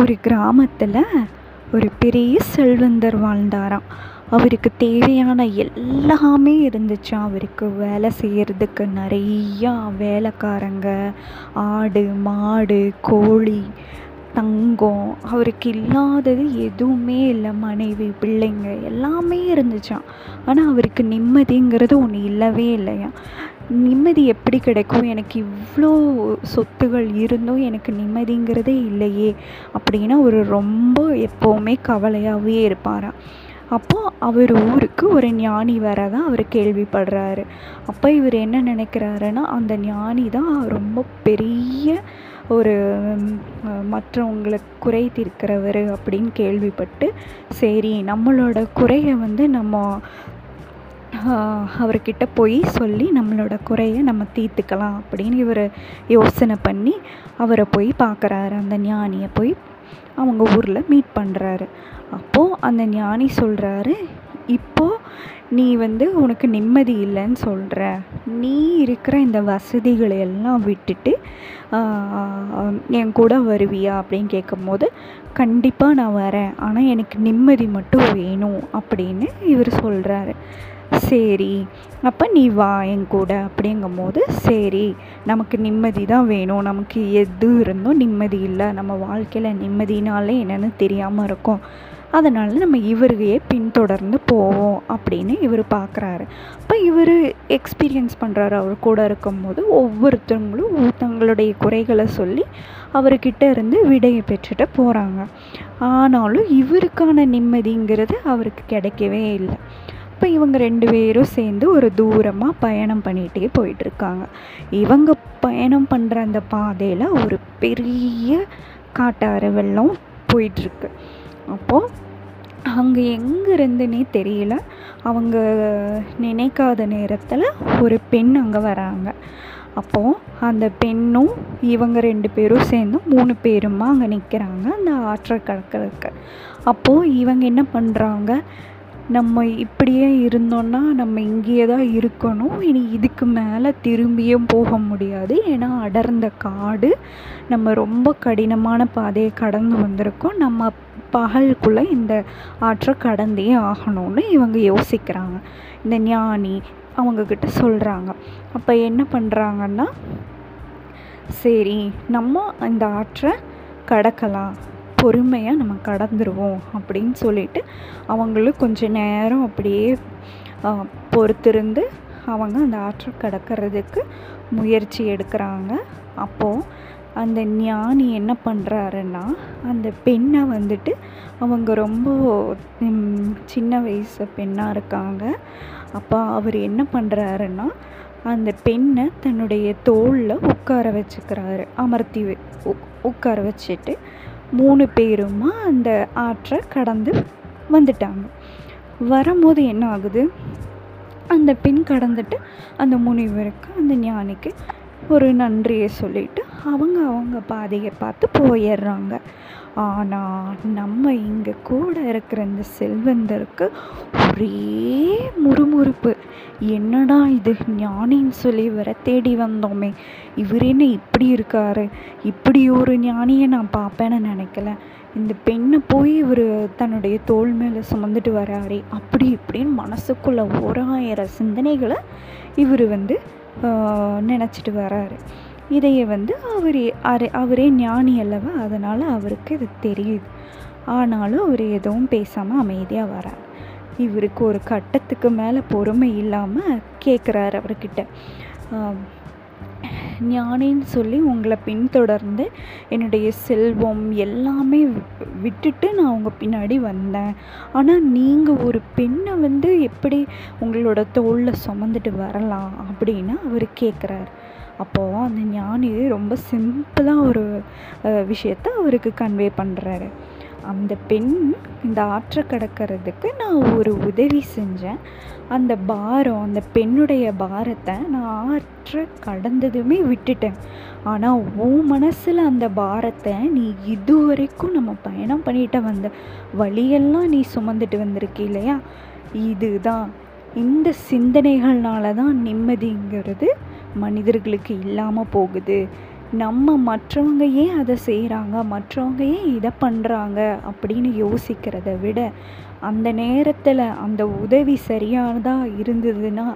ஒரு கிராமத்தில் ஒரு பெரிய செல்வந்தர் வாழ்ந்தாராம். அவருக்கு தேவையான எல்லாமே இருந்துச்சு. அவருக்கு வேலை செய்கிறதுக்கு நிறையா வேலைக்காரங்க ஆடு மாடு கோழி தங்கம் அவருக்கு இல்லாதது எதுவுமே இல்லை. மனைவி பிள்ளைங்க எல்லாமே இருந்துச்சாம். ஆனால் அவருக்கு நிம்மதிங்கிறது ஒன்று இல்லவே இல்லையா நிம்மதி எப்படி கிடைக்கும்? எனக்கு இவ்வளோ சொத்துகள் இருந்தும் எனக்கு நிம்மதிங்கிறதே இல்லையே அப்படின்னு அவர் ரொம்ப எப்போவுமே கவலையாகவே இருப்பாராம். அப்போது அவர் ஊருக்கு ஒரு ஞானி வரதான் அவர் கேள்விப்படுறாரு. அப்போ இவர் என்ன நினைக்கிறாருன்னா அந்த ஞானி தான் ரொம்ப பெரிய ஒரு மற்றவங்களை குறை தீர்க்கிறவர் அப்படின்னு கேள்விப்பட்டு சரி நம்மளோட குறையை வந்து நம்ம அவர்கிட்ட போய் சொல்லி நம்மளோட குறையை நம்ம தீர்த்துக்கலாம் அப்படின்னு இவர் யோசனை பண்ணி அவரை போய் பார்க்குறாரு. அந்த ஞானியை போய் அவங்க ஊரில் மீட் பண்ணுறாரு அப்போது அந்த ஞானி சொல்கிறாரு இப்போது நீ வந்து உனக்கு நிம்மதி இல்லைன்னு சொல்கிற நீ இருக்கிற இந்த வசதிகளை எல்லாம் விட்டுட்டு என் கூட வருவியா? அப்படின்னு கேட்கும்போது கண்டிப்பாக நான் வரேன். ஆனால் எனக்கு நிம்மதி மட்டும் வேணும். அப்படின்னு இவர் சொல்கிறாரு சரி அப்போ நீ வா என் கூட அப்படிங்கும்போது சரி நமக்கு நிம்மதி தான் வேணும். நமக்கு எது இருந்தும் நிம்மதி இல்லை. நம்ம வாழ்க்கையில் நிம்மதினாலே என்னென்னு தெரியாமல் இருக்கும். அதனால் நம்ம இவரையே பின்தொடர்ந்து போவோம் அப்படின்னு இவர் பார்க்குறாரு அப்போ இவர் எக்ஸ்பீரியன்ஸ் பண்ணுறாரு அவர் கூட இருக்கும்போது ஒவ்வொருத்தவங்களும் தங்களுடைய குறைகளை சொல்லி அவர்கிட்ட இருந்து விடையை பெற்றுட்டு போகிறாங்க ஆனாலும் இவருக்கான நிம்மதிங்கிறது அவருக்கு கிடைக்கவே இல்லை. இப்போ இவங்க ரெண்டு பேரும் சேர்ந்து ஒரு தூரமாக பயணம் பண்ணிகிட்டே போயிட்டுருக்காங்க. இவங்க பயணம் பண்ணுற அந்த பாதையில் ஒரு பெரிய காட்டாறு வெள்ளம் போயிட்டுருக்கு. அப்போது அங்கே எங்கே இருந்துன்னே தெரியல. அவங்க நினைக்காத நேரத்தில் ஒரு பெண் அங்கே வராங்க. அப்போது அந்த பெண்ணும் இவங்க ரெண்டு பேரும் சேர்ந்து மூணு பேருமா அங்கே நிற்கிறாங்க அந்த ஆற்றை கடக்கிறதுக்கு அப்போது இவங்க என்ன பண்ணுறாங்க நம்ம இப்படியே இருந்தோன்னா நம்ம இங்கேயே தான் இருக்கணும். இனி இதுக்கு மேலே திரும்பியும் போக முடியாது. ஏன்னா அடர்ந்த காடு. நம்ம ரொம்ப கடினமான பாதையை கடந்து வந்திருக்கோம். நம்ம பகலுக்குள்ளே இந்த ஆற்றை கடந்தே ஆகணும்னு இவங்க யோசிக்கிறாங்க. இந்த ஞானி அவங்கக்கிட்ட சொல்கிறாங்க அப்போ என்ன பண்ணுறாங்கன்னா சரி நம்ம இந்த ஆற்றை கடக்கலாம். பொறுமையாக நம்ம கடந்துருவோம் அப்படின்னு சொல்லிட்டு அவங்களும் கொஞ்சம் நேரம் அப்படியே பொறுத்திருந்து அவங்க அந்த ஆற்றை கடக்கிறதுக்கு முயற்சி எடுக்கிறாங்க. அப்போது அந்த ஞானி என்ன பண்ணுறாருன்னா அந்த பெண்ணை வந்துட்டு அவங்க ரொம்ப சின்ன வயசு பெண்ணாக இருக்காங்க. அப்போ அவர் என்ன பண்ணுறாருன்னா அந்த பெண்ணை தன்னுடைய தோளில் உட்கார வச்சுக்கிறாரு. அமர்த்தி உட்கார வச்சுட்டு மூணு பேருமா அந்த ஆற்றை கடந்து வந்துட்டாங்க. வரும்போது என்ன ஆகுது? அந்த பெண் கடந்துட்டு அந்த முனிவருக்கு அந்த ஞானிக்கு ஒரு நன்றியை சொல்லிவிட்டு அவங்க அவங்க பாதையை பார்த்து போயிடுறாங்க. ஆனால் நம்ம இங்கே கூட இருக்கிற இந்த செல்வந்தருக்கு ஒரே முறுமுறுப்பு. என்னடா இது? ஞானின்னு சொல்லி வர தேடி வந்தோமே. இவர் என்ன இப்படி இருக்காரு? இப்படி ஒரு ஞானியை நான் பார்ப்பேன்னு நினைக்கல. இந்த பெண்ணை போய் இவர் தன்னுடைய தோல் மேலே சுமந்துட்டு வராரே. அப்படி இப்படின்னு மனசுக்குள்ளே ஓராயிரம் சிந்தனைகளை இவர் வந்து நினச்சிட்டு வராரு. இதையே வந்து அவரே அரை அவரே ஞானி அல்லவா? அதனால் அவருக்கு இது தெரியுது. ஆனாலும் அவர் எதுவும் பேசாமல் அமைதியாக வரார். இவருக்கு ஒரு கட்டத்துக்கு மேலே பொறுமை இல்லாமல் கேட்குறாரு அவர்கிட்ட. ஞானின்னு சொல்லி உங்களை பின்தொடர்ந்து என்னுடைய செல்வம் எல்லாமே விட்டுட்டு நான் உங்கள் பின்னாடி வந்தேன். ஆனால் நீங்கள் ஒரு பெண்ணை வந்து எப்படி உங்களோட தோளில் சுமந்துட்டு வரலாம் அப்படின்னு அவர் கேட்குறாரு அப்போது அந்த ஞானி ரொம்ப சிம்பிளாக ஒரு விஷயத்த அவருக்கு கன்வே பண்ணுறாரு. அந்த பெண் இந்த ஆற்றை கடக்கிறதுக்கு நான் ஒரு உதவி செஞ்சேன். அந்த பாரம் அந்த பெண்ணுடைய பாரத்தை நான் ஆற்றை கடந்ததுமே விட்டுட்டேன். ஆனால் உன் மனசில் அந்த பாரத்தை நீ இதுவரைக்கும் நம்ம பயணம் பண்ணிட்டு வந்த வழியெல்லாம் நீ சுமந்துட்டு வந்திருக்க இல்லையா? இதுதான் இந்த சிந்தனைகள்னால தான் நிம்மதிங்கிறது மனிதர்களுக்கு இல்லாமல் போகுது. நம்ம மற்றவங்க ஏன் அதை செய்கிறாங்க மற்றவங்க ஏன் இதை பண்ணுறாங்க அப்படின்னு யோசிக்கிறத விட அந்த நேரத்தில் அந்த உதவி சரியானதாக இருந்ததுன்னா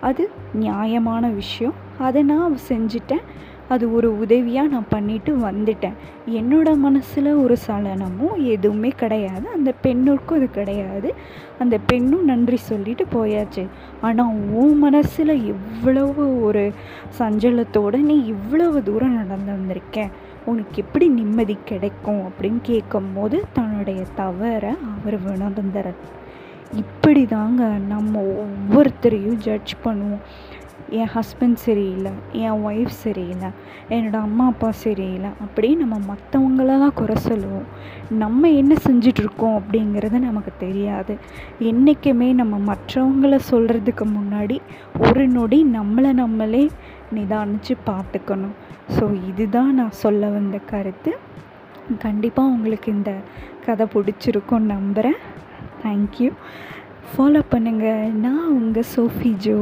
அது நியாயமான விஷயம். அதை நான் செஞ்சுட்டேன். அது ஒரு உதவியாக நான் பண்ணிட்டு வந்துட்டேன். என்னோட மனசில் ஒரு சலனமும் எதுவுமே கிடையாது. அந்த பெண்ணுக்கும் அது கிடையாது. அந்த பெண்ணும் நன்றி சொல்லிட்டு போயாச்சு. ஆனால் உன் மனசில் எவ்வளவு ஒரு சஞ்சலத்தோடு நீ இவ்வளவு தூரம் நடந்து வந்திருக்கேன் உனக்கு எப்படி நிம்மதி கிடைக்கும் அப்படின்னு கேட்கும்போது தன்னுடைய தவறை அவர் உணர்ந்தார் இப்படி தாங்க நம்ம ஒவ்வொருத்தரையும் ஜட்ஜ் பண்ணுவோம். என் ஹஸ்பண்ட் சரியில்லை என் ஒய்ஃப் சரியில்லை என்னோடய அம்மா அப்பா சரியில்லை அப்படி நம்ம மற்றவங்கள தான் குறை சொல்லுவோம். நம்ம என்ன செஞ்சிட்ருக்கோம் அப்படிங்கிறது நமக்கு தெரியாது. என்றைக்குமே நம்ம மற்றவங்கள சொல்கிறதுக்கு முன்னாடி ஒரு நொடி நம்மளை நம்மளே நிதானித்து பார்த்துக்கணும். ஸோ இதுதான் நான் சொல்ல வந்த கருத்து. கண்டிப்பாக உங்களுக்கு இந்த கதை பிடிச்சிருக்கும் நம்புகிறேன் தேங்க்யூ ஃபாலோ பண்ணுங்கள் நான் உங்கள் சோஃபி ஜோ